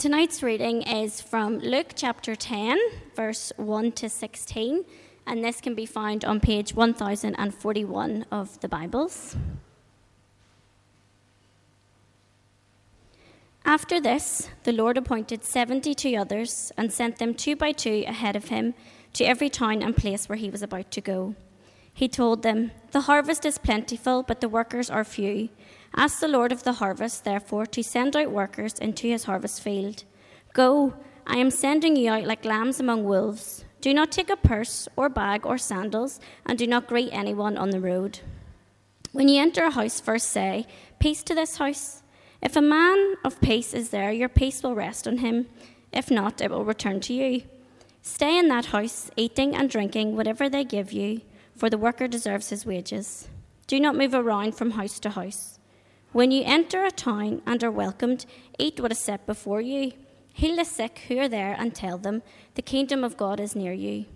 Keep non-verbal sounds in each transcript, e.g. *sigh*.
Tonight's reading is from Luke chapter 10, verse 1 to 16, and this can be found on page 1041 of the Bibles. After this, the Lord appointed seventy-two others and sent them two by two ahead of him to every town and place where he was about to go. He told them, The harvest is plentiful, but the workers are few. Ask the Lord of the harvest, therefore, to send out workers into his harvest field. Go, I am sending you out like lambs among wolves. Do not take a purse or bag or sandals, and do not greet anyone on the road. When you enter a house, first say, Peace to this house. If a man of peace is there, your peace will rest on him. If not, it will return to you. Stay in that house, eating and drinking whatever they give you, for the worker deserves his wages. Do not move around from house to house. When you enter a town and are welcomed, eat what is set before you. Heal the sick who are there and tell them, The kingdom of God is near you.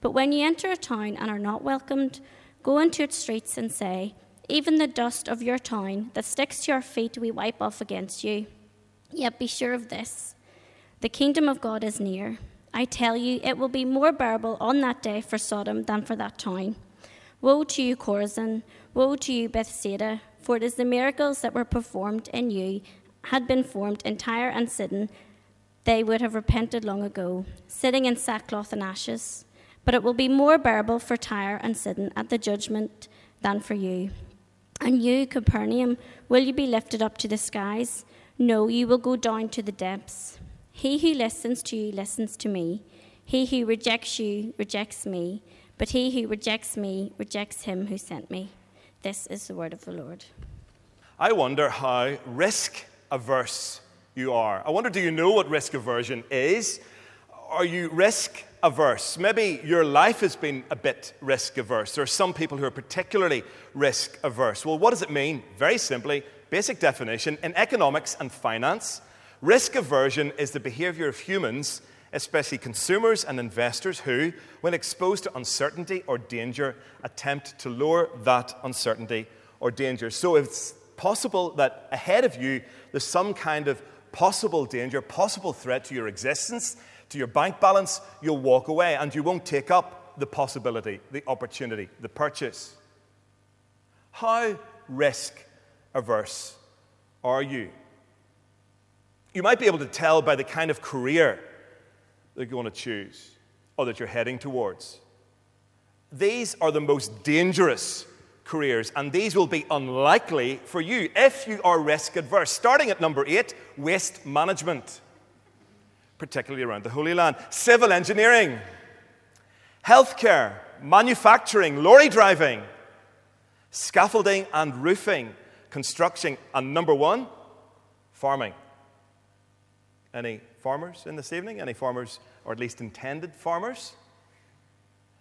But when you enter a town and are not welcomed, go into its streets and say, Even the dust of your town that sticks to your feet we wipe off against you. Yet be sure of this the kingdom of God is near. I tell you, it will be more bearable on that day for Sodom than for that town. Woe to you, Chorazin! Woe to you, Bethsaida! For it is the miracles that were performed in you had been formed in Tyre and Sidon, they would have repented long ago, sitting in sackcloth and ashes. But it will be more bearable for Tyre and Sidon at the judgment than for you. And you, Capernaum, will you be lifted up to the skies? No, you will go down to the depths. He who listens to you listens to me. He who rejects you rejects me. But he who rejects me rejects him who sent me. This is the word of the Lord. I wonder how risk averse you are. I wonder, do you know what risk aversion is? Are you risk averse? Maybe your life has been a bit risk averse. There are some people who are particularly risk averse. Well, what does it mean? Very simply, basic definition in economics and finance, risk aversion is the behavior of humans especially consumers and investors who, when exposed to uncertainty or danger, attempt to lower that uncertainty or danger. So it's possible that ahead of you there's some kind of possible danger, possible threat to your existence, to your bank balance, you'll walk away and you won't take up the possibility, the opportunity, the purchase. How risk averse are you? You might be able to tell by the kind of career that you're going to choose or that you're heading towards. These are the most dangerous careers, and these will be unlikely for you if you are risk adverse. Starting at number eight, waste management, particularly around the Holy Land, civil engineering, healthcare, manufacturing, lorry driving, scaffolding and roofing, construction, and number one, farming. Any farmers in this evening? Any farmers, or at least intended farmers?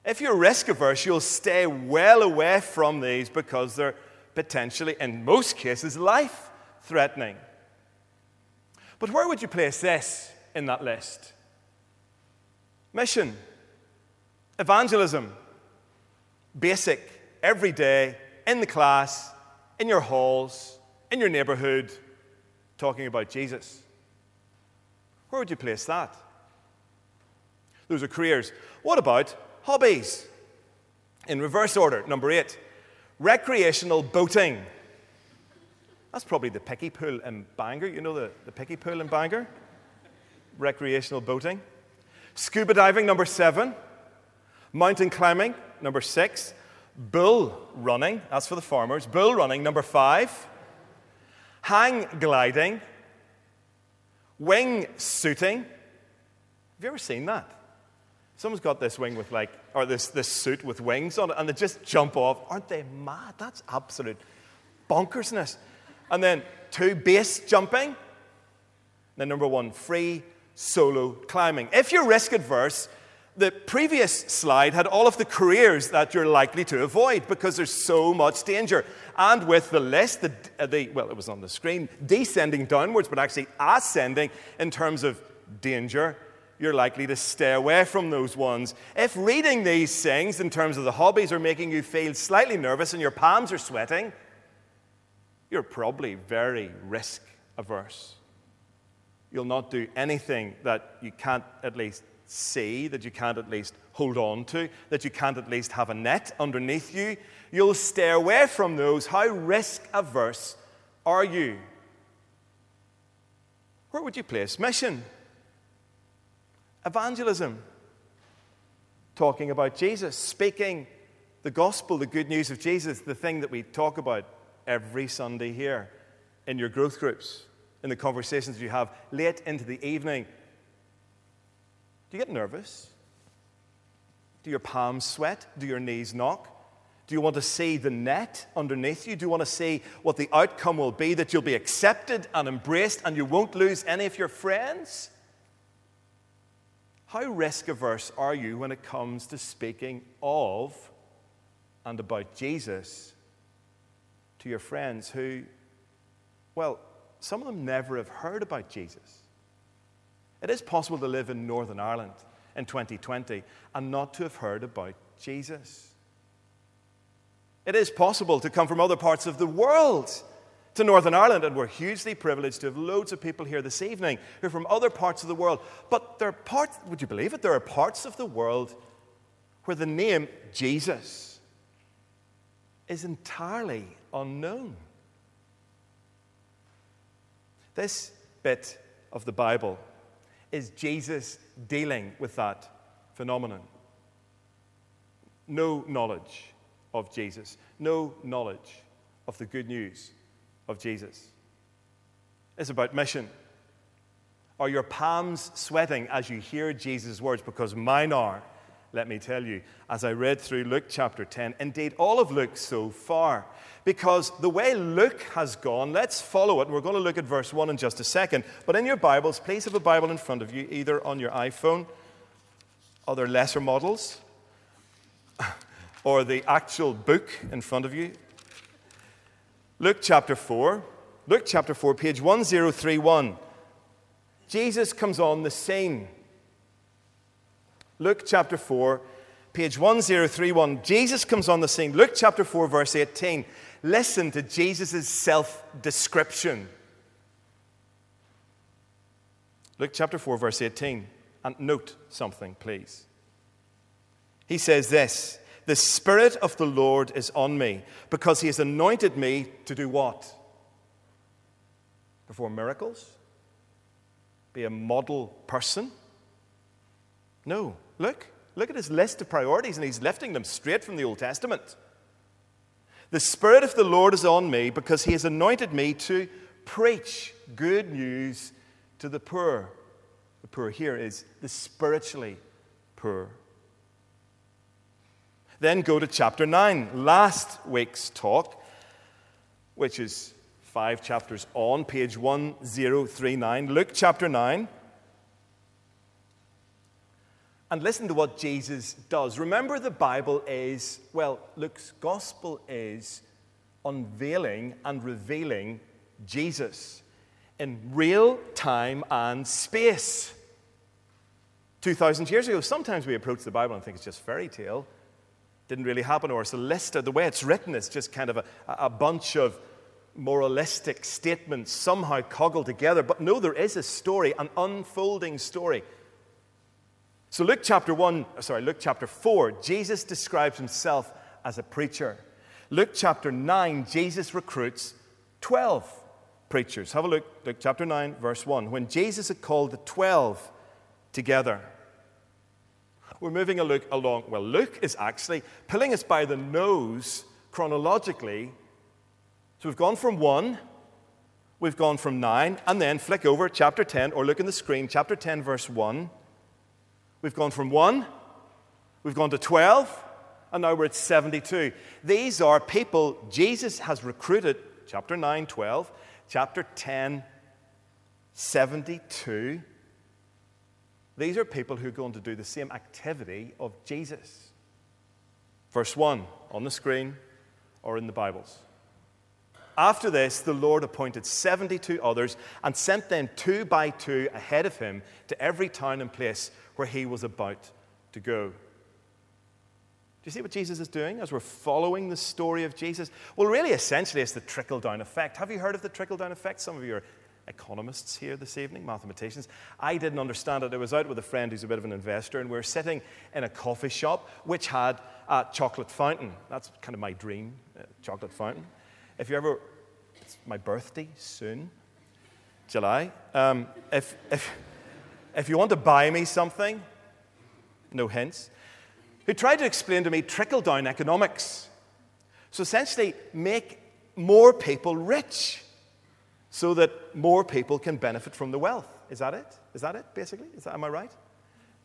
If you're risk averse, you'll stay well away from these because they're potentially, in most cases, life threatening. But where would you place this in that list? Mission, evangelism, basic, everyday, in the class, in your halls, in your neighborhood, talking about Jesus. Where would you place that? Those are careers. What about hobbies? In reverse order, number eight, recreational boating. That's probably the Pickie Pool in Bangor. You know the, the Pickie Pool in Bangor? Recreational boating. Scuba diving, number seven. Mountain climbing, number six. Bull running, that's for the farmers. Bull running, number five. Hang gliding, Wing suiting. Have you ever seen that? Someone's got this wing with like, or this, this suit with wings on it, and they just jump off. Aren't they mad? That's absolute bonkersness. And then two, base jumping. Then number one, free solo climbing. If you're risk adverse, the previous slide had all of the careers that you're likely to avoid because there's so much danger. And with the list, the, uh, the, well, it was on the screen, descending downwards, but actually ascending in terms of danger, you're likely to stay away from those ones. If reading these things in terms of the hobbies are making you feel slightly nervous and your palms are sweating, you're probably very risk averse. You'll not do anything that you can't at least see, that you can't at least hold on to, that you can't at least have a net underneath you. You'll stay away from those. How risk averse are you? Where would you place mission? Evangelism. Talking about Jesus, speaking the gospel, the good news of Jesus, the thing that we talk about every Sunday here in your growth groups, in the conversations you have late into the evening. Do you get nervous? Do your palms sweat? Do your knees knock? Do you want to see the net underneath you? Do you want to see what the outcome will be that you'll be accepted and embraced and you won't lose any of your friends? How risk averse are you when it comes to speaking of and about Jesus to your friends who, well, some of them never have heard about Jesus? It is possible to live in Northern Ireland in 2020 and not to have heard about Jesus. It is possible to come from other parts of the world to Northern Ireland, and we're hugely privileged to have loads of people here this evening who are from other parts of the world. But there are parts, would you believe it? There are parts of the world where the name Jesus is entirely unknown. This bit of the Bible is Jesus dealing with that phenomenon. No knowledge of Jesus, no knowledge of the good news of Jesus. It's about mission. Are your palms sweating as you hear Jesus' words? Because mine are, let me tell you, as I read through Luke chapter 10, indeed all of Luke so far. Because the way Luke has gone, let's follow it. We're going to look at verse 1 in just a second. But in your Bibles, please have a Bible in front of you, either on your iPhone, other lesser models, *laughs* or the actual book in front of you. Luke chapter 4. Luke chapter 4, page 1031. Jesus comes on the scene. Luke chapter 4, page 1031. Jesus comes on the scene. Luke chapter 4, verse 18. Listen to Jesus' self description. Luke chapter 4, verse 18. And note something, please. He says this the Spirit of the Lord is on me because He has anointed me to do what? Perform miracles? Be a model person? No. Look. Look at his list of priorities, and he's lifting them straight from the Old Testament. The Spirit of the Lord is on me because He has anointed me to preach good news to the poor. The poor here is the spiritually poor. Then go to chapter 9, last week's talk, which is five chapters on, page 1039. Luke chapter 9. And listen to what Jesus does. Remember, the Bible is, well, Luke's gospel is unveiling and revealing Jesus in real time and space. 2,000 years ago, sometimes we approach the Bible and think it's just fairy tale didn't really happen, or it's a list. of The way it's written it's just kind of a, a bunch of moralistic statements somehow cobbled together. But no, there is a story, an unfolding story. So, Luke chapter 1, uh, sorry, Luke chapter 4, Jesus describes himself as a preacher. Luke chapter 9, Jesus recruits 12 preachers. Have a look, Luke chapter 9, verse 1. When Jesus had called the 12 together, we're moving a look along. Well, Luke is actually pulling us by the nose chronologically. So we've gone from 1, we've gone from 9, and then flick over chapter 10, or look in the screen, chapter 10, verse 1. We've gone from 1, we've gone to 12, and now we're at 72. These are people Jesus has recruited, chapter 9, 12, chapter 10, 72. These are people who are going to do the same activity of Jesus. Verse 1 on the screen or in the Bibles. After this, the Lord appointed 72 others and sent them two by two ahead of him to every town and place where he was about to go. Do you see what Jesus is doing as we're following the story of Jesus? Well, really, essentially, it's the trickle down effect. Have you heard of the trickle down effect? Some of you are economists here this evening, mathematicians. I didn't understand it. I was out with a friend who's a bit of an investor, and we were sitting in a coffee shop which had a chocolate fountain. That's kind of my dream, chocolate fountain. If you ever, it's my birthday soon, July. Um, if, if, if you want to buy me something, no hints, who tried to explain to me trickle down economics. So essentially, make more people rich so that more people can benefit from the wealth. Is that it? Is that it, basically? That, am I right?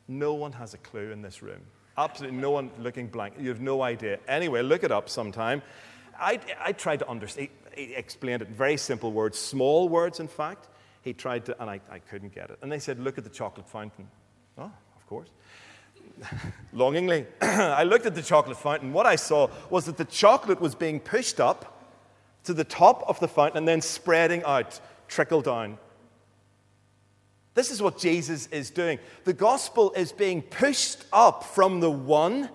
No one has a clue in this room. Absolutely no one looking blank. You have no idea. Anyway, look it up sometime. I, I tried to understand, he, he explained it in very simple words, small words, in fact. He tried to, and I, I couldn't get it. And they said, Look at the chocolate fountain. Oh, of course. *laughs* Longingly, *clears throat* I looked at the chocolate fountain. What I saw was that the chocolate was being pushed up to the top of the fountain and then spreading out, trickle down. This is what Jesus is doing. The gospel is being pushed up from the one,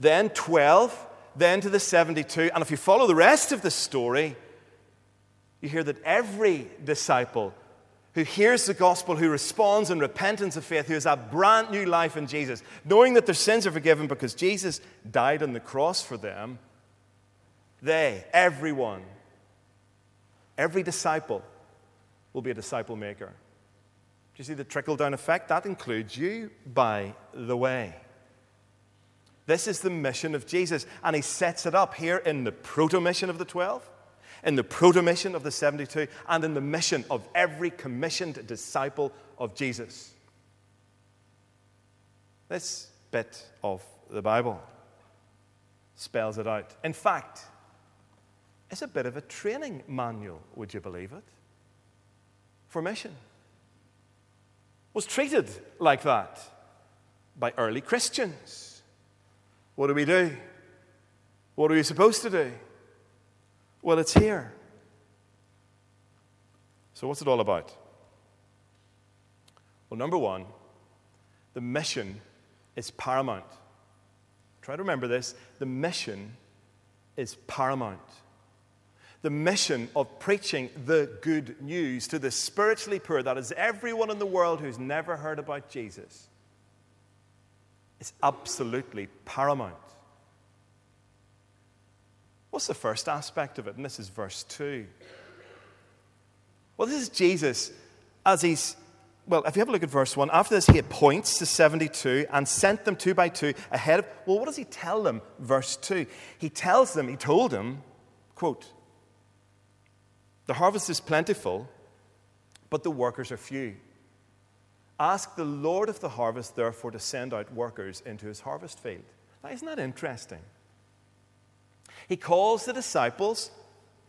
then 12, then to the 72. And if you follow the rest of the story, you hear that every disciple who hears the gospel, who responds in repentance of faith, who has a brand new life in Jesus, knowing that their sins are forgiven because Jesus died on the cross for them, they, everyone, every disciple will be a disciple maker. Do you see the trickle down effect? That includes you, by the way. This is the mission of Jesus, and he sets it up here in the proto mission of the 12 in the proto mission of the 72, and in the mission of every commissioned disciple of Jesus. This bit of the Bible spells it out. In fact, it's a bit of a training manual, would you believe it? For mission. Was treated like that by early Christians. What do we do? What are we supposed to do? Well, it's here. So, what's it all about? Well, number one, the mission is paramount. Try to remember this the mission is paramount. The mission of preaching the good news to the spiritually poor, that is everyone in the world who's never heard about Jesus, is absolutely paramount. What's the first aspect of it? And this is verse 2. Well, this is Jesus as he's, well, if you have a look at verse 1, after this, he appoints the 72 and sent them two by two ahead of, well, what does he tell them? Verse 2. He tells them, he told them, quote, the harvest is plentiful, but the workers are few. Ask the Lord of the harvest, therefore, to send out workers into his harvest field. Now, isn't that interesting? He calls the disciples,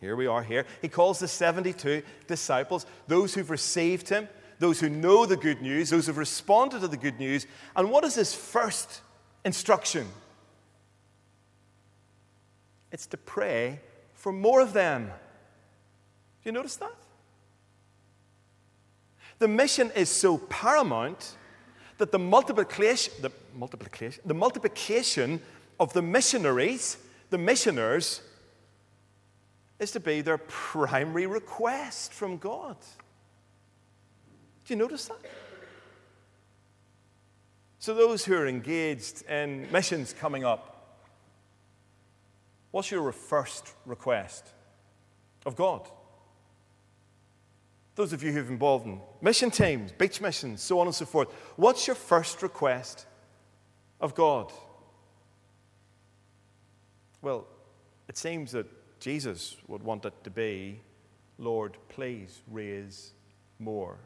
here we are here, he calls the 72 disciples, those who've received him, those who know the good news, those who've responded to the good news. And what is his first instruction? It's to pray for more of them. Do you notice that? The mission is so paramount that the multiplication, the multiplication, the multiplication of the missionaries the missioners is to be their primary request from God. Do you notice that? So, those who are engaged in missions coming up, what's your first request of God? Those of you who've involved in mission teams, beach missions, so on and so forth, what's your first request of God? Well, it seems that Jesus would want it to be Lord, please raise more.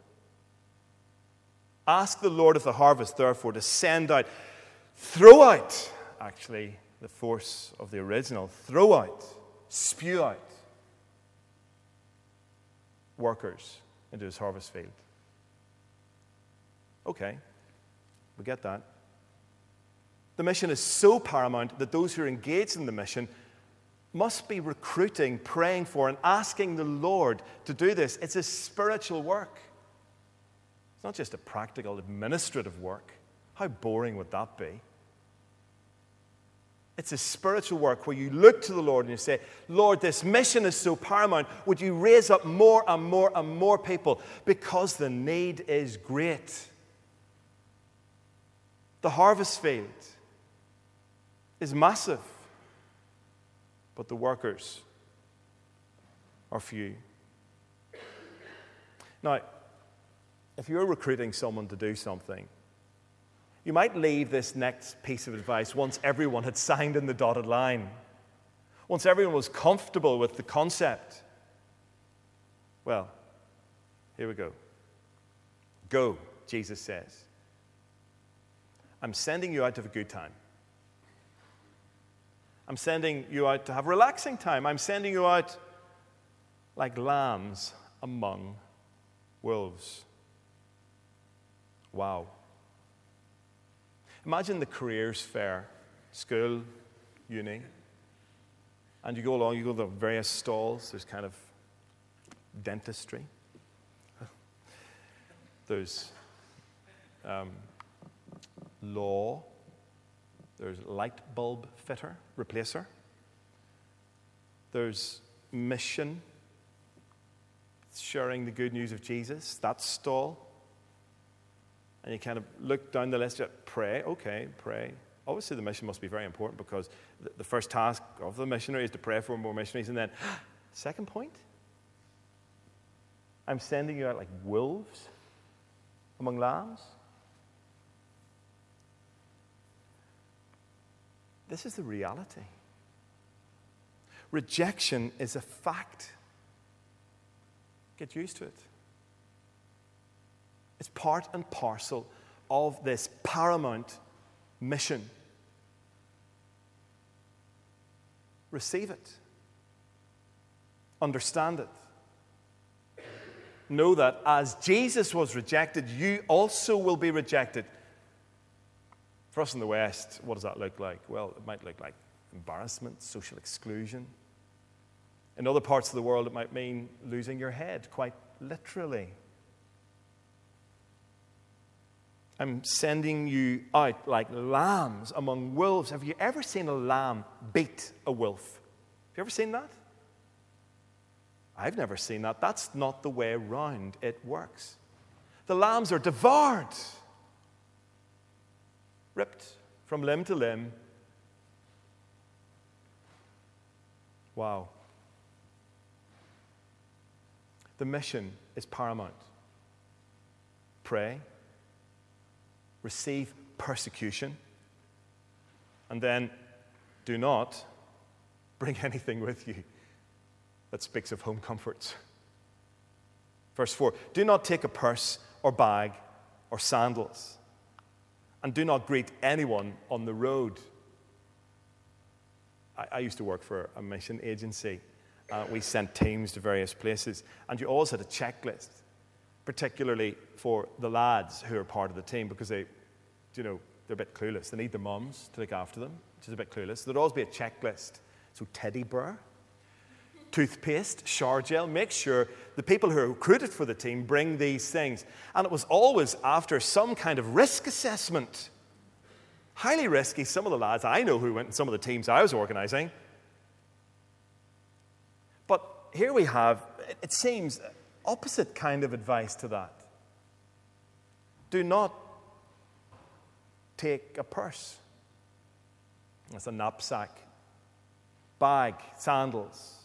Ask the Lord of the harvest, therefore, to send out, throw out, actually, the force of the original, throw out, spew out workers into his harvest field. Okay, we get that. The mission is so paramount that those who are engaged in the mission must be recruiting, praying for, and asking the Lord to do this. It's a spiritual work. It's not just a practical, administrative work. How boring would that be? It's a spiritual work where you look to the Lord and you say, Lord, this mission is so paramount. Would you raise up more and more and more people because the need is great? The harvest field is massive, but the workers are few. Now, if you're recruiting someone to do something, you might leave this next piece of advice once everyone had signed in the dotted line, once everyone was comfortable with the concept. Well, here we go. Go, Jesus says. I'm sending you out to have a good time. I'm sending you out to have relaxing time. I'm sending you out like lambs among wolves. Wow. Imagine the careers fair, school, uni, and you go along, you go to the various stalls. There's kind of dentistry, *laughs* there's um, law, there's light bulb fitter, replacer, there's mission, sharing the good news of Jesus, that stall. And you kind of look down the list, You pray, okay, pray. Obviously, the mission must be very important because the first task of the missionary is to pray for more missionaries. And then, *gasps* second point, I'm sending you out like wolves among lambs. This is the reality. Rejection is a fact. Get used to it. It's part and parcel of this paramount mission. Receive it, understand it. Know that as Jesus was rejected, you also will be rejected. For us in the West, what does that look like? Well, it might look like embarrassment, social exclusion. In other parts of the world, it might mean losing your head, quite literally. I'm sending you out like lambs among wolves. Have you ever seen a lamb beat a wolf? Have you ever seen that? I've never seen that. That's not the way round it works. The lambs are devoured, ripped from limb to limb. Wow. The mission is paramount. Pray receive persecution, and then do not bring *laughs* anything with you that speaks of home comforts. Verse 4 Do not take a purse or bag or sandals, and do not greet anyone on the road. I, I used to work for a mission agency. Uh, we sent teams to various places, and you always had a checklist particularly for the lads who are part of the team because they, you know, they're a bit clueless. They need their mums to look after them, which is a bit clueless. There'd always be a checklist. So teddy bear, toothpaste, shower gel. Make sure the people who are recruited for the team bring these things. And it was always after some kind of risk assessment. Highly risky. Some of the lads I know who went in some of the teams I was organizing. But here we have, it seems, opposite kind of advice to that. Do not take a purse. That's a knapsack, bag, sandals.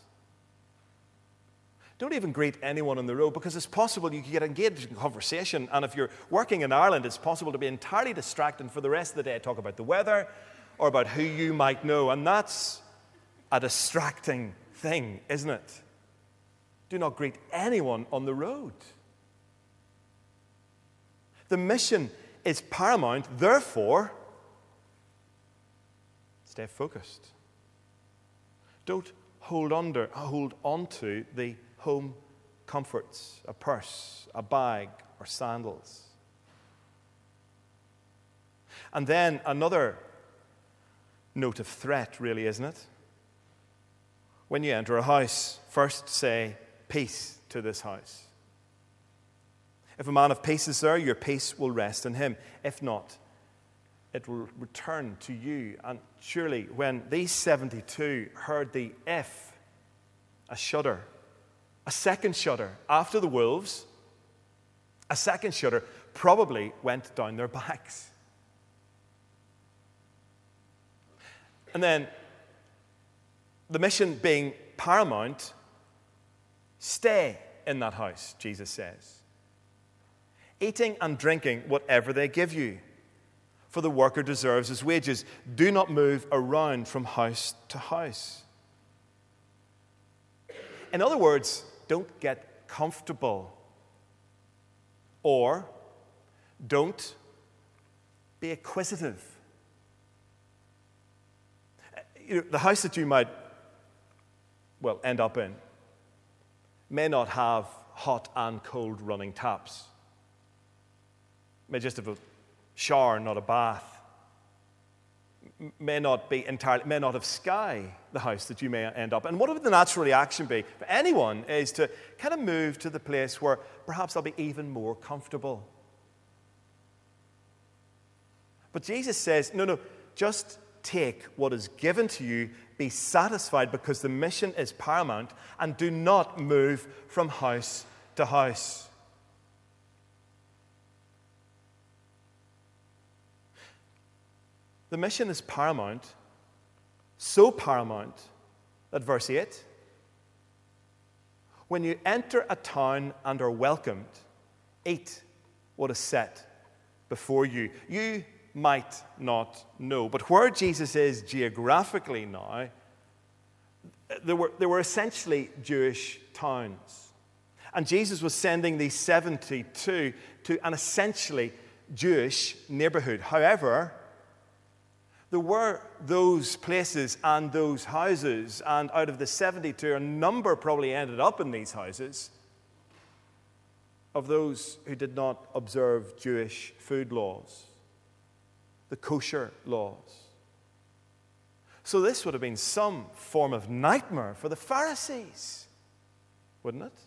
Don't even greet anyone on the road because it's possible you could get engaged in conversation. And if you're working in Ireland, it's possible to be entirely distracted and for the rest of the day talk about the weather or about who you might know. And that's a distracting thing, isn't it? Do not greet anyone on the road. The mission is paramount, therefore, stay focused. Don't hold under, hold onto the home comforts, a purse, a bag, or sandals. And then another note of threat, really, isn't it? When you enter a house, first say, peace to this house. If a man of peace is there, your peace will rest in him. If not, it will return to you. And surely, when these 72 heard the F, a shudder, a second shudder after the wolves, a second shudder probably went down their backs. And then, the mission being paramount, stay in that house, Jesus says. Eating and drinking whatever they give you for the worker deserves his wages. Do not move around from house to house. In other words, don't get comfortable or don't be acquisitive. Uh, you know, the house that you might, well, end up in may not have hot and cold running taps. May just have a shower, not a bath. May not be entirely, may not have sky, the house that you may end up. And what would the natural reaction be for anyone is to kind of move to the place where perhaps they'll be even more comfortable. But Jesus says, no, no, just take what is given to you, be satisfied because the mission is paramount, and do not move from house to house. The mission is paramount, so paramount that verse 8 when you enter a town and are welcomed, eat what is set before you. You might not know. But where Jesus is geographically now, there were, there were essentially Jewish towns. And Jesus was sending these 72 to an essentially Jewish neighborhood. However, there were those places and those houses, and out of the 72, a number probably ended up in these houses of those who did not observe Jewish food laws, the kosher laws. So, this would have been some form of nightmare for the Pharisees, wouldn't it?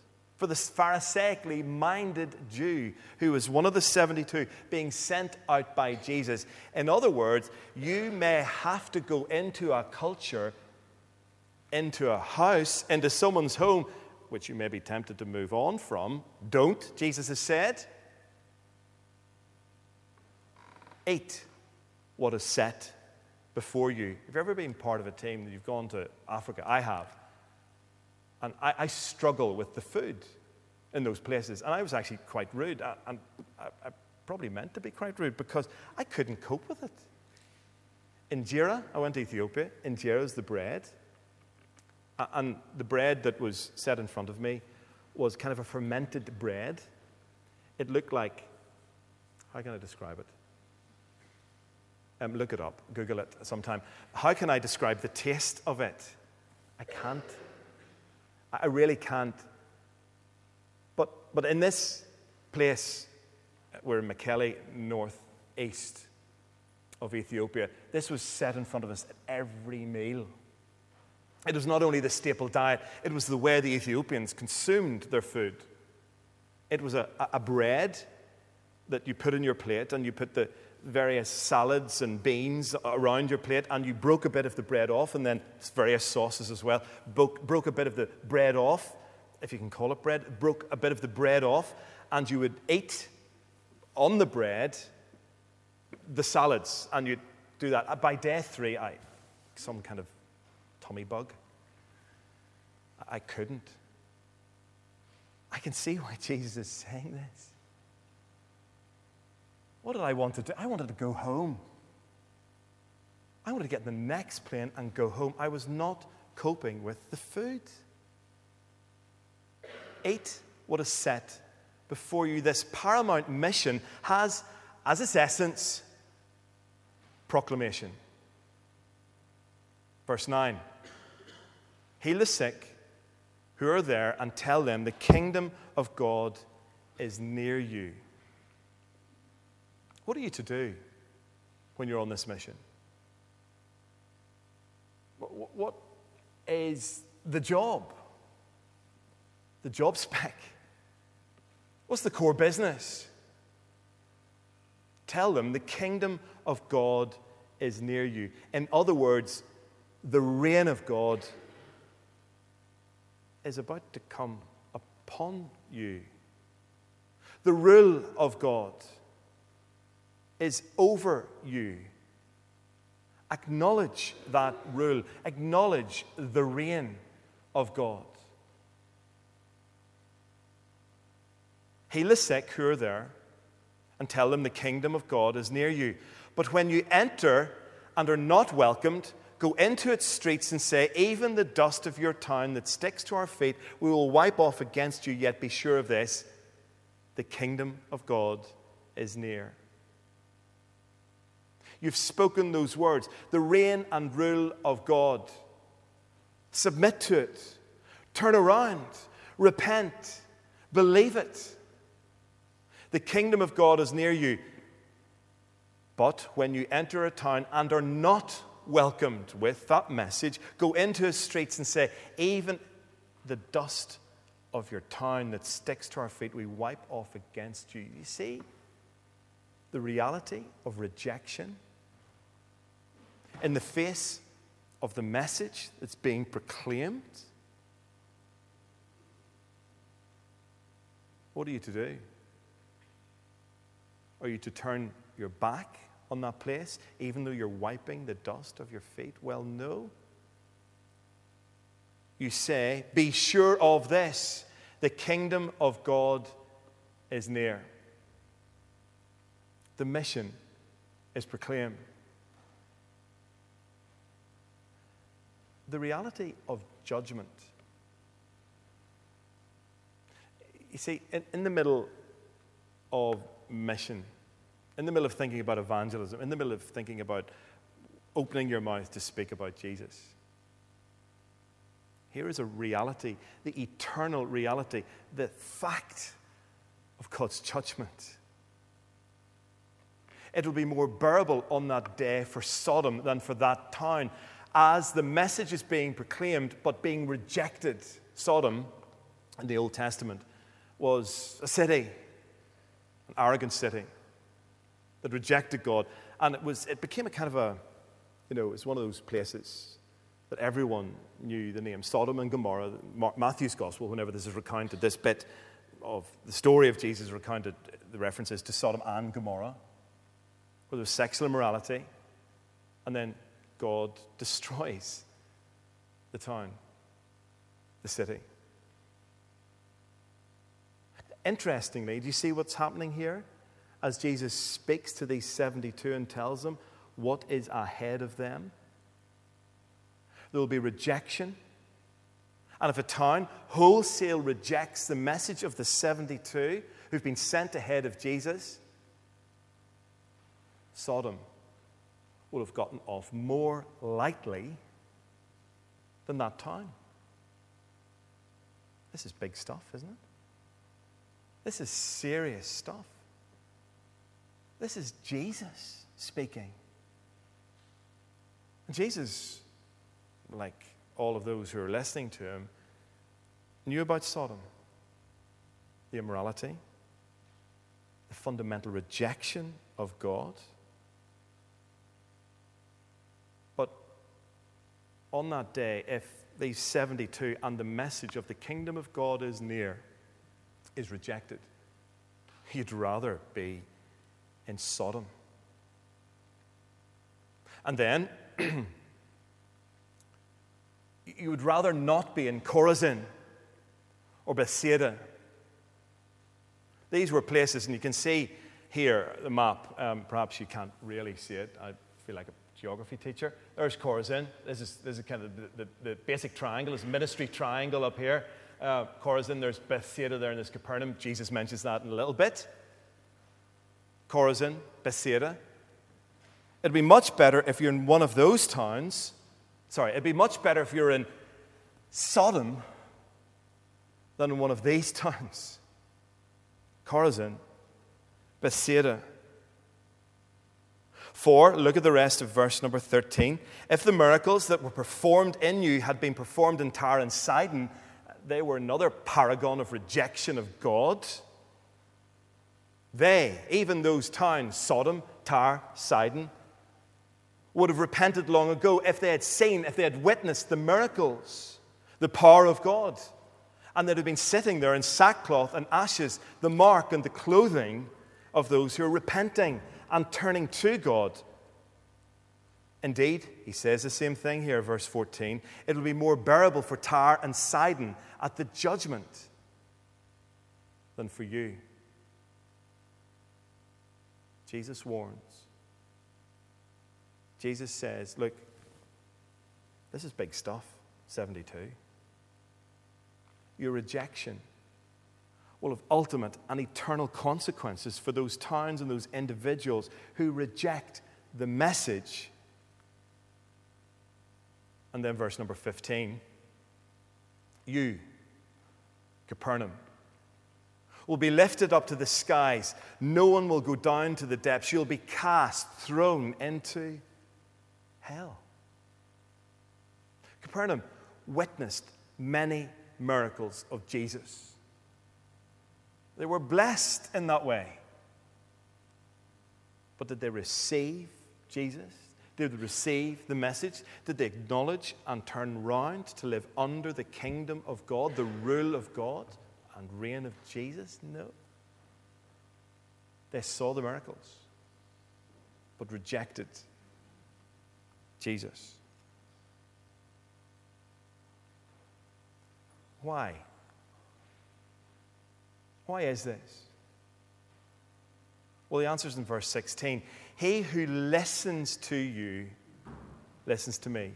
For the Pharisaically minded Jew who was one of the 72 being sent out by Jesus. In other words, you may have to go into a culture, into a house, into someone's home, which you may be tempted to move on from. Don't, Jesus has said. Eat what is set before you. Have you ever been part of a team that you've gone to Africa? I have. And I, I, struggle with the food in those places. And I was actually quite rude. And I, I, probably meant to be quite rude because I couldn't cope with it. Injera, I went to Ethiopia. Injera is the bread. And the bread that was set in front of me was kind of a fermented bread. It looked like, how can I describe it? Um, look it up, Google it sometime. How can I describe the taste of it? I can't. I really can't. But, but in this place, we're in Mekelle, northeast of Ethiopia, this was set in front of us at every meal. It was not only the staple diet, it was the way the Ethiopians consumed their food. It was a, a bread that you put in your plate, and you put the various salads and beans around your plate, and you broke a bit of the bread off, and then various sauces as well. Broke, broke a bit of the bread off, if you can call it bread, broke a bit of the bread off, and you would eat on the bread the salads, and you'd do that. Uh, by day three, I some kind of tummy bug. I couldn't. I can see why *laughs* Jesus is saying this. What did I want to do? I wanted to go home. I wanted to get the next plane and go home. I was not coping with the food. Eat what is set before you. This paramount mission has, as its essence, proclamation. Verse 9 Heal the sick who are there and tell them the kingdom of God is near you. What are you to do when you're on this mission? What is the job? The job spec? What's the core business? Tell them the kingdom of God is near you. In other words, the reign of God is about to come upon you. The rule of God is over you. Acknowledge that rule, acknowledge the reign of God. Heal the sick who are there and tell them the kingdom of God is near you. But when you enter and are not welcomed, go into its streets and say, Even the dust of your town that sticks to our feet, we will wipe off against you, yet be sure of this the kingdom of God is near. You've spoken those words the reign and rule of God. Submit to it, turn around, repent, believe it. The kingdom of God is near you. But when you enter a town and are not welcomed with that message, go into its streets and say, Even the dust of your town that sticks to our feet, we wipe off against you. You see the reality of rejection in the face of the message that's being proclaimed? What are you to do? Are you to turn your back on that place, even though you're wiping the dust of your feet? Well, no. You say, Be sure of this the kingdom of God is near. The mission is proclaimed. The reality of judgment. You see, in, in, the middle of mission, in the middle of thinking about evangelism, in the middle of thinking about opening your mouth to speak about Jesus, here is a reality, the eternal reality, the fact of God's judgment. It will be more bearable on that day for Sodom than for that town as the message is being proclaimed but being rejected. Sodom in the Old Testament was a city, an arrogant city that rejected God. And it, was, it became a kind of a, you know, it's one of those places that everyone knew the name Sodom and Gomorrah. Matthew's Gospel, whenever this is recounted, this bit of the story of Jesus recounted the references to Sodom and Gomorrah, where there was sexual immorality, and then God destroys the town, the city. Interestingly, do you see what's happening here? As Jesus speaks to these 72 and tells them what is ahead of them, there will be rejection. And if a town wholesale rejects the message of the 72 who've been sent ahead of Jesus, Sodom will have gotten off more lightly than that town. This is big stuff, isn't it? This is serious stuff. This is Jesus speaking. And Jesus, like all of those who are listening to him, knew about Sodom, the immorality, the fundamental rejection of God. On that day, if these 72 and the message of the kingdom of God is near is rejected, you'd rather be in Sodom. And then *clears throat* you would rather not be in Chorazin or Bethsaida. These were places, and you can see here the map. Um, perhaps you can't really see it. I feel like a geography teacher. There's Chorazin. This is, this is kind of the, the, the basic triangle, this ministry triangle up here. Uh, Chorazin, there's Bethsaida there, and there's Capernaum. Jesus mentions that in a little bit. Chorazin, Bethsaida. It'd be much better if you're in one of those towns. Sorry, it'd be much better if you're in Sodom than in one of these *laughs* towns. Chorazin, Bethsaida. For, look at the rest of verse number 13. If the miracles that were performed in you had been performed in Tyre and Sidon, they were another paragon of rejection of God. They, even those towns, Sodom, Tyre, Sidon, would have repented long ago if they had seen, if they had witnessed the miracles, the power of God, and they'd have been sitting there in sackcloth and ashes, the mark and the clothing of those who are repenting and turning to God. Indeed, he says the same thing here, verse 14 it will be more bearable for Tyre and Sidon at the judgment than for you. Jesus warns. Jesus says, Look, this is big stuff, 72. Your rejection will have ultimate and eternal consequences for those towns and those individuals who reject the message. And then, verse number 15 you, Capernaum, will be lifted up to the skies. No one will go down to the depths. You'll be cast, thrown into hell. Capernaum witnessed many miracles of Jesus. They were blessed in that way. But did they receive Jesus? Did they receive the message? Did they acknowledge and turn round to live under the kingdom of God, the rule of God and reign of Jesus? No. They saw the miracles, but rejected Jesus. Why? Why is this? Well, the answer is in verse 16. He who listens to you listens to me.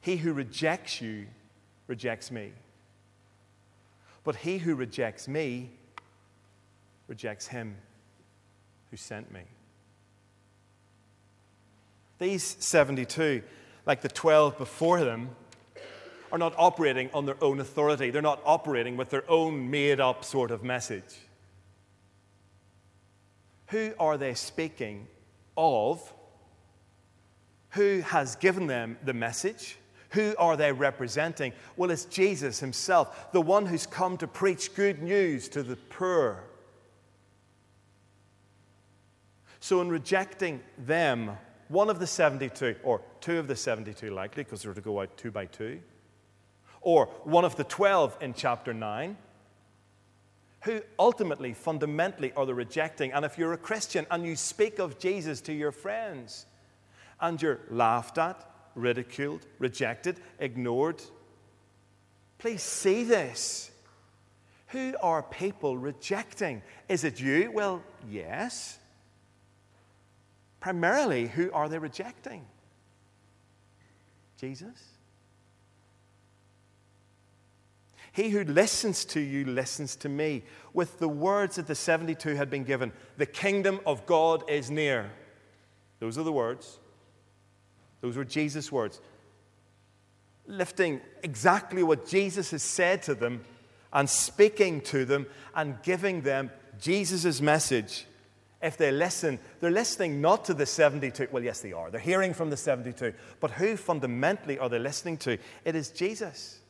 He who rejects you rejects me. But he who rejects me rejects him who sent me. These 72, like the 12 before them, are not operating on their own authority. They're not operating with their own made up sort of message. Who are they speaking of? Who has given them the message? Who are they representing? Well, it's Jesus himself, the one who's come to preach good news to the poor. So, in rejecting them, one of the 72, or two of the 72 likely, because they're to go out two by two, or one of the 12 in chapter 9, who ultimately, fundamentally are the rejecting. And if you're a Christian and you speak of Jesus to your friends and you're laughed at, ridiculed, rejected, ignored, please see this. Who are people rejecting? Is it you? Well, yes. Primarily, who are they rejecting? Jesus? He who listens to you listens to me. With the words that the 72 had been given, the kingdom of God is near. Those are the words. Those were Jesus' words. Lifting exactly what Jesus has said to them and speaking to them and giving them Jesus' message. If they listen, they're listening not to the 72. Well, yes, they are. They're hearing from the 72. But who fundamentally are they listening to? It is Jesus.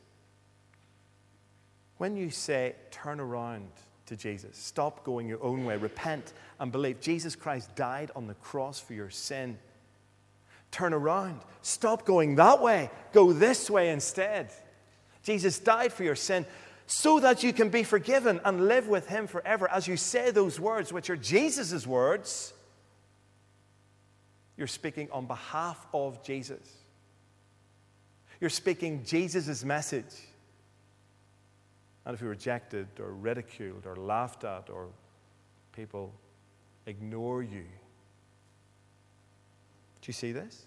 When you say, turn around to Jesus, stop going your own way, repent and believe Jesus Christ died on the cross for your sin. Turn around. Stop going that way. Go this way instead. Jesus died for your sin so that you can be forgiven and live with Him forever. As you say those words, which are Jesus' words, you're speaking on behalf of Jesus. You're speaking Jesus' message. And if you're rejected or ridiculed or laughed at or people ignore you, do you see this?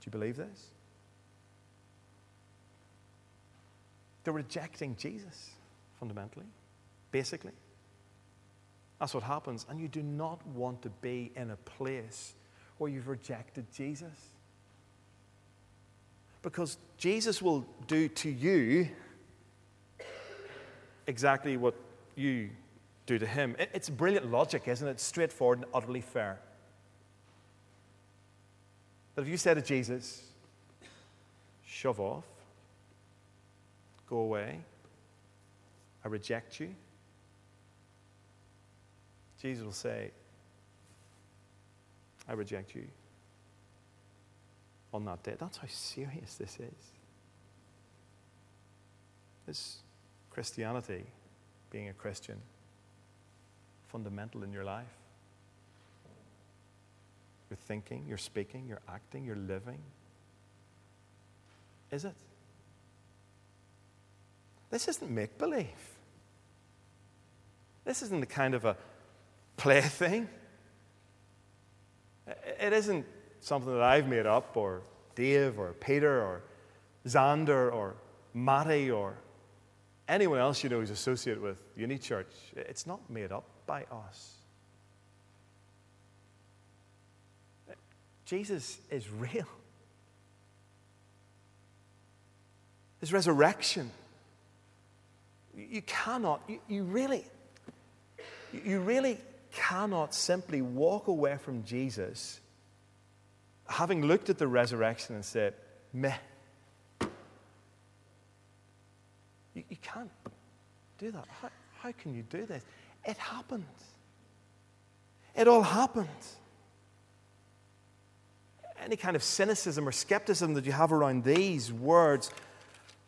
Do you believe this? They're rejecting Jesus, fundamentally, basically. That's what happens. And you do not want to be in a place where you've rejected Jesus. Because Jesus will do to you exactly what you do to him. It's brilliant logic, isn't it? Straightforward and utterly fair. But if you say to Jesus, shove off, go away, I reject you, Jesus will say, I reject you on that day. That's how serious this is. Is Christianity, being a Christian, fundamental in your life? Your thinking, your speaking, your acting, your living? Is it? This isn't make believe. This isn't the kind of a plaything. It isn't something that I've made up, or Dave, or Peter, or Xander, or Matty, or anyone else you know who's associated with Uni Church. It's not made up by us. Jesus is real. His resurrection. You cannot, you, you really, you really cannot simply walk away from Jesus having looked at the resurrection and said, meh. You, you can't do that. How, how can you do this? It happened. It all happened. Any kind of cynicism or skepticism that you have around these words,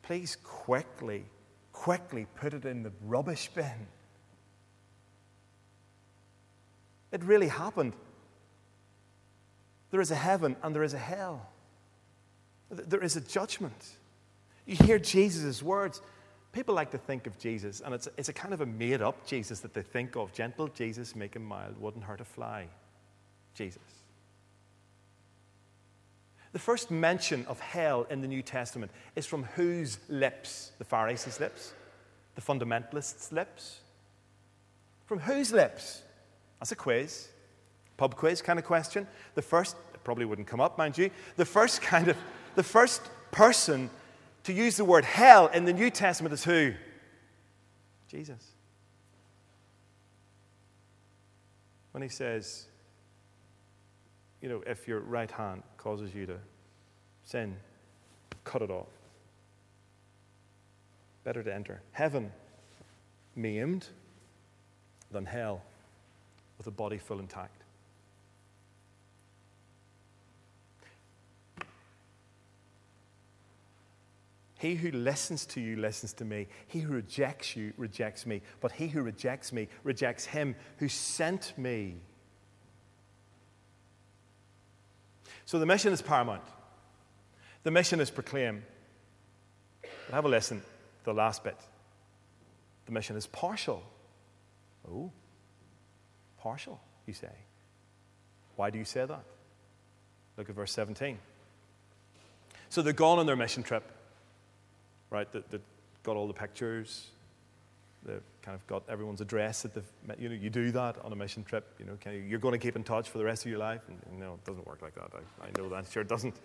please quickly, quickly put it in the rubbish bin. It really happened. There is a heaven and there is a hell. There is a judgment. You hear Jesus' words. People like to think of Jesus, and it's, it's a kind of a made up Jesus that they think of. Gentle Jesus, make him mild, wouldn't hurt a fly. Jesus. The first mention of hell in the New Testament is from whose lips? The Pharisees' lips? The fundamentalists' lips? From whose lips? That's a quiz, pub quiz kind of question. The first, it probably wouldn't come up, mind you. The first kind of, the first person to use the word hell in the New Testament is who? Jesus. When he says, you know, if your right hand causes you to sin, cut it off. Better to enter heaven maimed than hell with a body full intact. He who listens to you listens to me. He who rejects you rejects me. But he who rejects me rejects him who sent me. So the mission is paramount. The mission is proclaim. But have a listen to the last bit. The mission is partial. Oh, partial, you say. Why do you say that? Look at verse 17. So they're gone on their mission trip right? That, that got all the pictures, they kind of got everyone's address at the, you know, you do that on a mission trip, you know, you, you're going to keep in touch for the rest of your life. And, you know, it doesn't work like that. I, I know that. Sure, doesn't.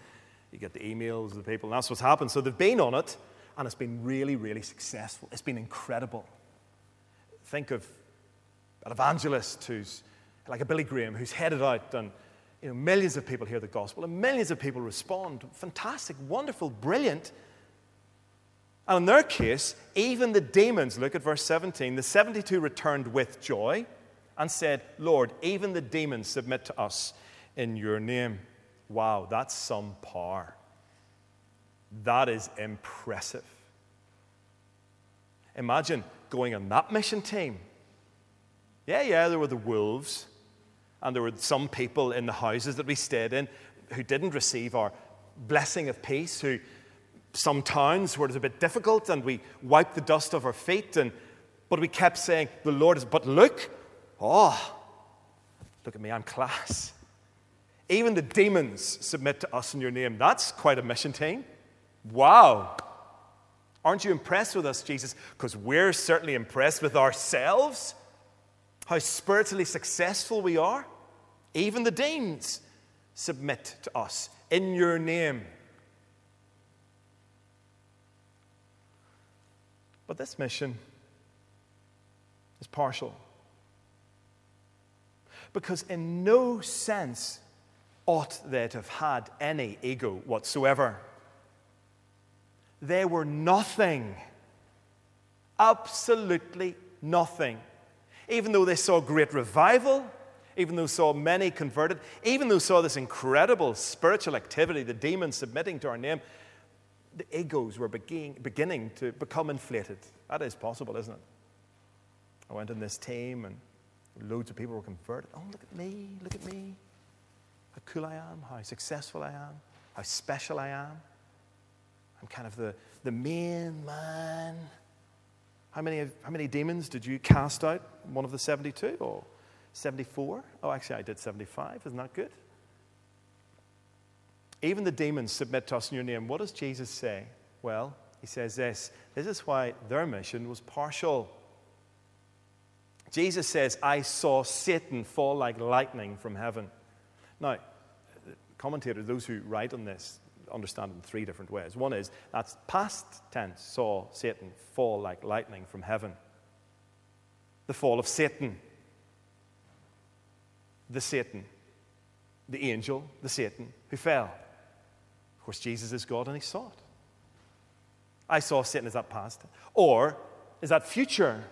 You get the emails of the people, and that's what's happened. So they've been on it, and it's been really, really successful. It's been incredible. Think of an evangelist who's like a Billy Graham who's headed out and you know, millions of people hear the gospel and millions of people respond. Fantastic, wonderful, brilliant. And in their case, even the demons, look at verse 17, the 72 returned with joy and said, Lord, even the demons submit to us in your name. Wow, that's some power. That is impressive. Imagine going on that mission team. Yeah, yeah, there were the wolves, and there were some people in the houses that we stayed in who didn't receive our blessing of peace, who some towns where it was a bit difficult and we wiped the dust off our feet, and, but we kept saying, The Lord is, but look, oh, look at me, I'm class. Even the demons submit to us in your name. That's quite a mission team. Wow. Aren't you impressed with us, Jesus? Because we're certainly impressed with ourselves, how spiritually successful we are. Even the demons submit to us in your name. But this mission is partial. Because in no sense ought they to have had any ego whatsoever. They were nothing, absolutely nothing. even though they saw great revival, even though saw many converted, even though saw this incredible spiritual activity, the demons submitting to our name, the egos were begin, beginning to become inflated. That is possible, isn't it? I went in this team and loads of people were converted. Oh, look at me, look at me. How cool I am, how successful I am, how special I am. I'm kind of the, the main man. How many, how many demons did you cast out? One of the 72 or 74? Oh, actually, I did 75. Isn't that good? Even the demons submit to us in your name. What does Jesus say? Well, he says this this is why their mission was partial. Jesus says, I saw Satan fall like lightning from heaven. Now, commentators, those who write on this, understand it in three different ways. One is that's past tense, saw Satan fall like lightning from heaven. The fall of Satan. The Satan. The angel, the Satan, who fell. Of course, Jesus is God and he saw it. I saw Satan as that past. Or is that future?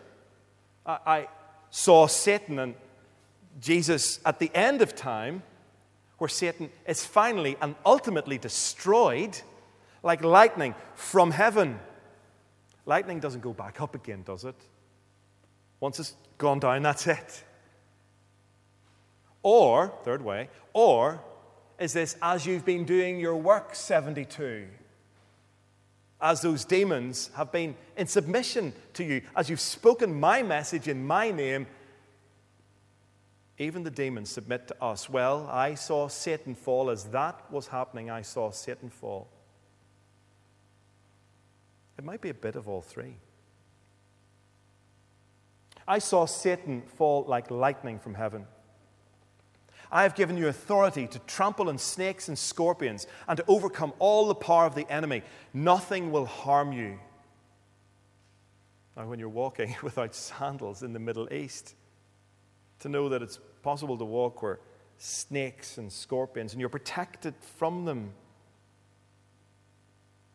I, I saw Satan and Jesus at the end of time where Satan is finally and ultimately destroyed like lightning from heaven. Lightning doesn't go back up again, does it? Once it's gone down, that's it. Or, third way, or is this as you've been doing your work 72? As those demons have been in submission to you, as you've spoken my message in my name, even the demons submit to us. Well, I saw Satan fall. As that was happening, I saw Satan fall. It might be a bit of all three. I saw Satan fall like lightning from heaven. I have given you authority to trample on snakes and scorpions and to overcome all the power of the enemy. Nothing will harm you. Now, when you're walking *laughs* without sandals in the Middle East, to know that it's possible to walk where snakes and scorpions, and you're protected from them.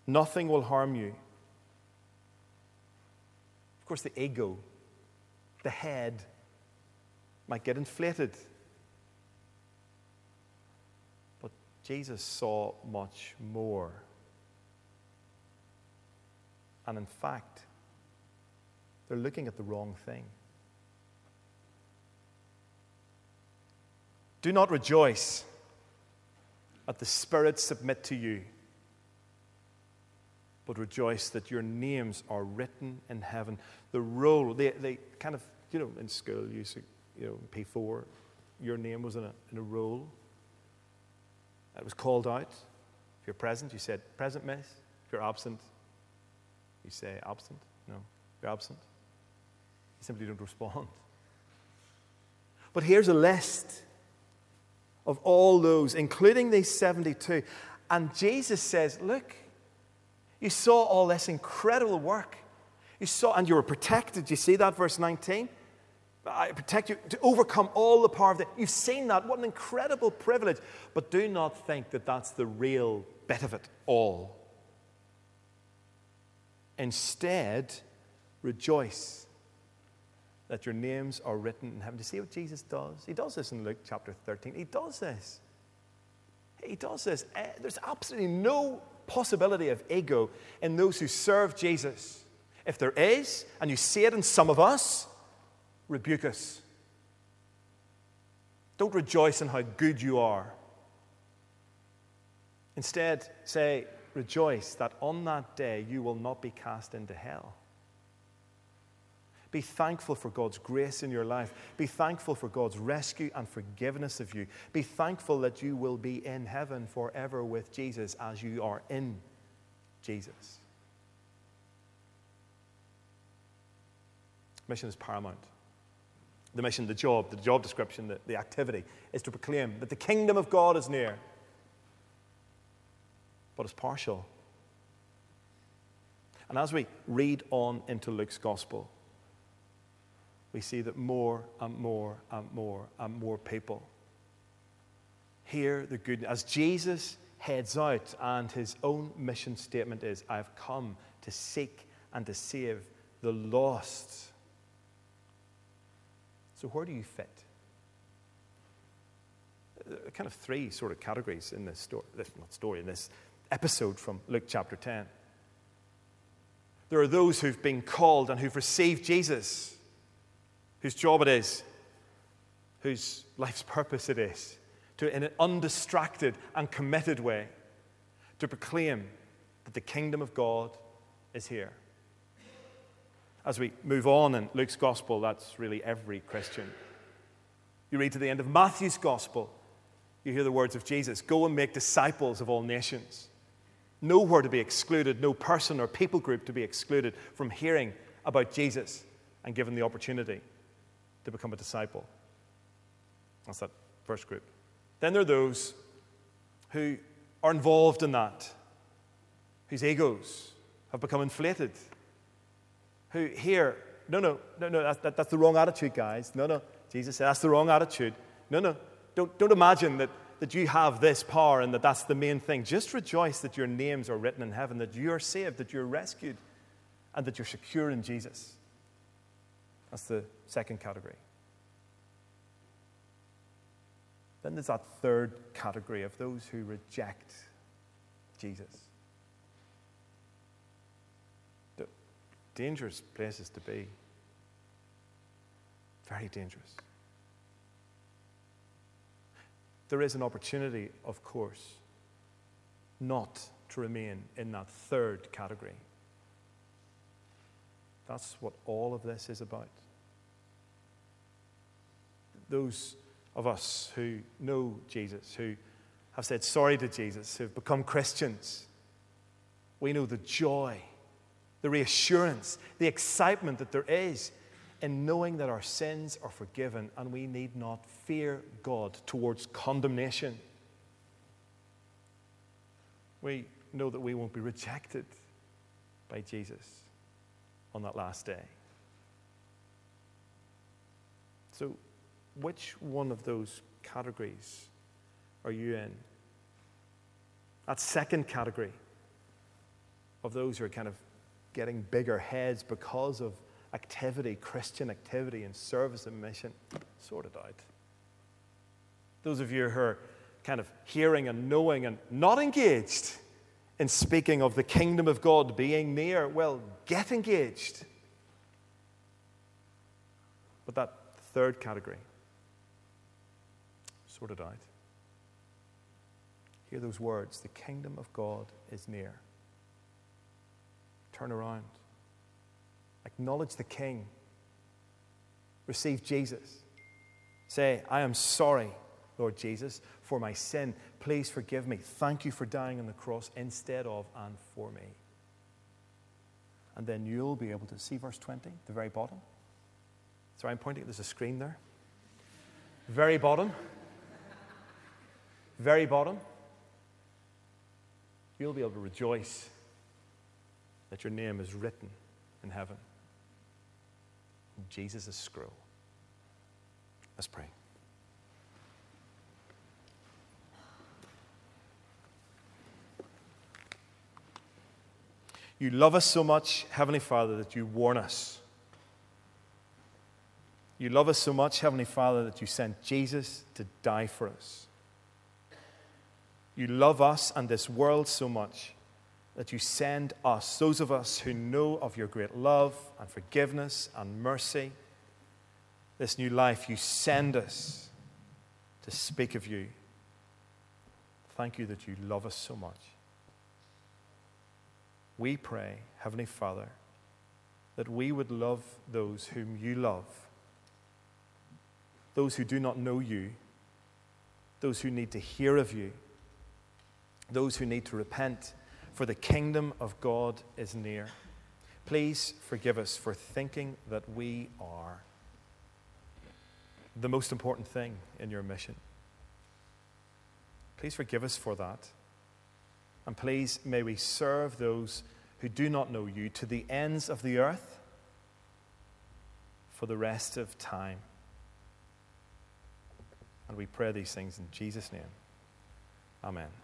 Nothing will harm you. Of course, the ego, the head, might get inflated. But Jesus saw much more. And in fact, they're looking at the wrong thing. Do not rejoice at the spirits submit to you, but rejoice that your names are written in heaven. The roll, they, they kind of, you know, in school, you you know, P4, your name was in a, in a roll. It was called out. If you're present, you said, Present, miss. If you're absent, you say, Absent. No, you're absent. You simply don't respond. But here's a list of all those, including these 72. And Jesus says, Look, you saw all this incredible work. You saw, and you were protected. You see that, verse 19? I protect you to overcome all the power of the. You've seen that. What an incredible privilege. But do not think that that's the real bit of it all. Instead, rejoice that your names are written in heaven. Do you see what Jesus does? He does this in Luke chapter 13. He does this. He does this. Eh, there's absolutely no possibility of ego in those who serve Jesus. If there is, and you see it in some of us, rebuke us. Don't rejoice in how good you are. Instead, say, rejoice that on that day you will not be cast into hell. Be thankful for God's grace in your life. Be thankful for God's rescue and forgiveness of you. Be thankful that you will be in heaven forever with Jesus as you are in Jesus. Mission is paramount. The mission, the job, the job description, the, the activity is to proclaim that the kingdom of God is near. But it's partial. And as we read on into Luke's gospel, we see that more and more and more and more people hear the good as Jesus heads out and his own mission statement is I have come to seek and to save the lost. So, where do you fit? Kind of three sort of categories in this story, this, not story, in this episode from Luke chapter 10. There are those who've been called and who've received Jesus, whose job it is, whose life's purpose it is, to, in an undistracted and committed way, to proclaim that the kingdom of God is here. As we move on in Luke's gospel, that's really every Christian. You read to the end of Matthew's gospel, you hear the words of Jesus Go and make disciples of all nations. Nowhere to be excluded, no person or people group to be excluded from hearing about Jesus and given the opportunity to become a disciple. That's that first group. Then there are those who are involved in that, whose egos have become inflated, who hear, no, no, no, no, that, that, that's the wrong attitude, guys. No, no. Jesus said, that's the wrong attitude. No, no. Don't, don't imagine that, that you have this power and that that's the main thing. Just rejoice that your names are written in heaven, that you are saved, that you're rescued, and that you're secure in Jesus. That's the second category. Then there's that third category of those who reject Jesus. The dangerous places to be. Very dangerous. There is an opportunity, of course, not to remain in that third category. That's what all of this is about. Those of us who know Jesus, who have said sorry to Jesus, who have become Christians, we know the joy, the reassurance, the excitement that there is in knowing that our sins are forgiven and we need not fear God towards condemnation. We know that we won't be rejected by Jesus on that last day. So, which one of those categories are you in? That second category of those who are kind of getting bigger heads because of activity, Christian activity and service and mission, sort it out. Those of you who are kind of hearing and knowing and not engaged in speaking of the kingdom of God being near, well, get engaged. But that third category, sort it out. Hear those words the kingdom of God is near. Turn around. Acknowledge the King. Receive Jesus. Say, I am sorry, Lord Jesus, for my sin. Please forgive me. Thank you for dying on the cross instead of and for me. And then you'll be able to see verse 20, the very bottom. Sorry, I'm pointing, there's a screen there. Very bottom very bottom, you'll be able to rejoice that your name is written in heaven. Jesus' scroll. Let's pray. You love us so much, Heavenly Father, that you warn us. You love us so much, Heavenly Father, that you sent Jesus to die for us. You love us and this world so much that you send us, those of us who know of your great love and forgiveness and mercy, this new life, you send us to speak of you. Thank you that you love us so much. We pray, Heavenly Father, that we would love those whom you love, those who do not know you, those who need to hear of you those who need to repent, for the kingdom of God is near. Please forgive us for thinking that we are the most important thing in your mission. Please forgive us for that. And please may we serve those who do not know you to the ends of the earth for the rest of time. And we pray these things in Jesus' name. Amen.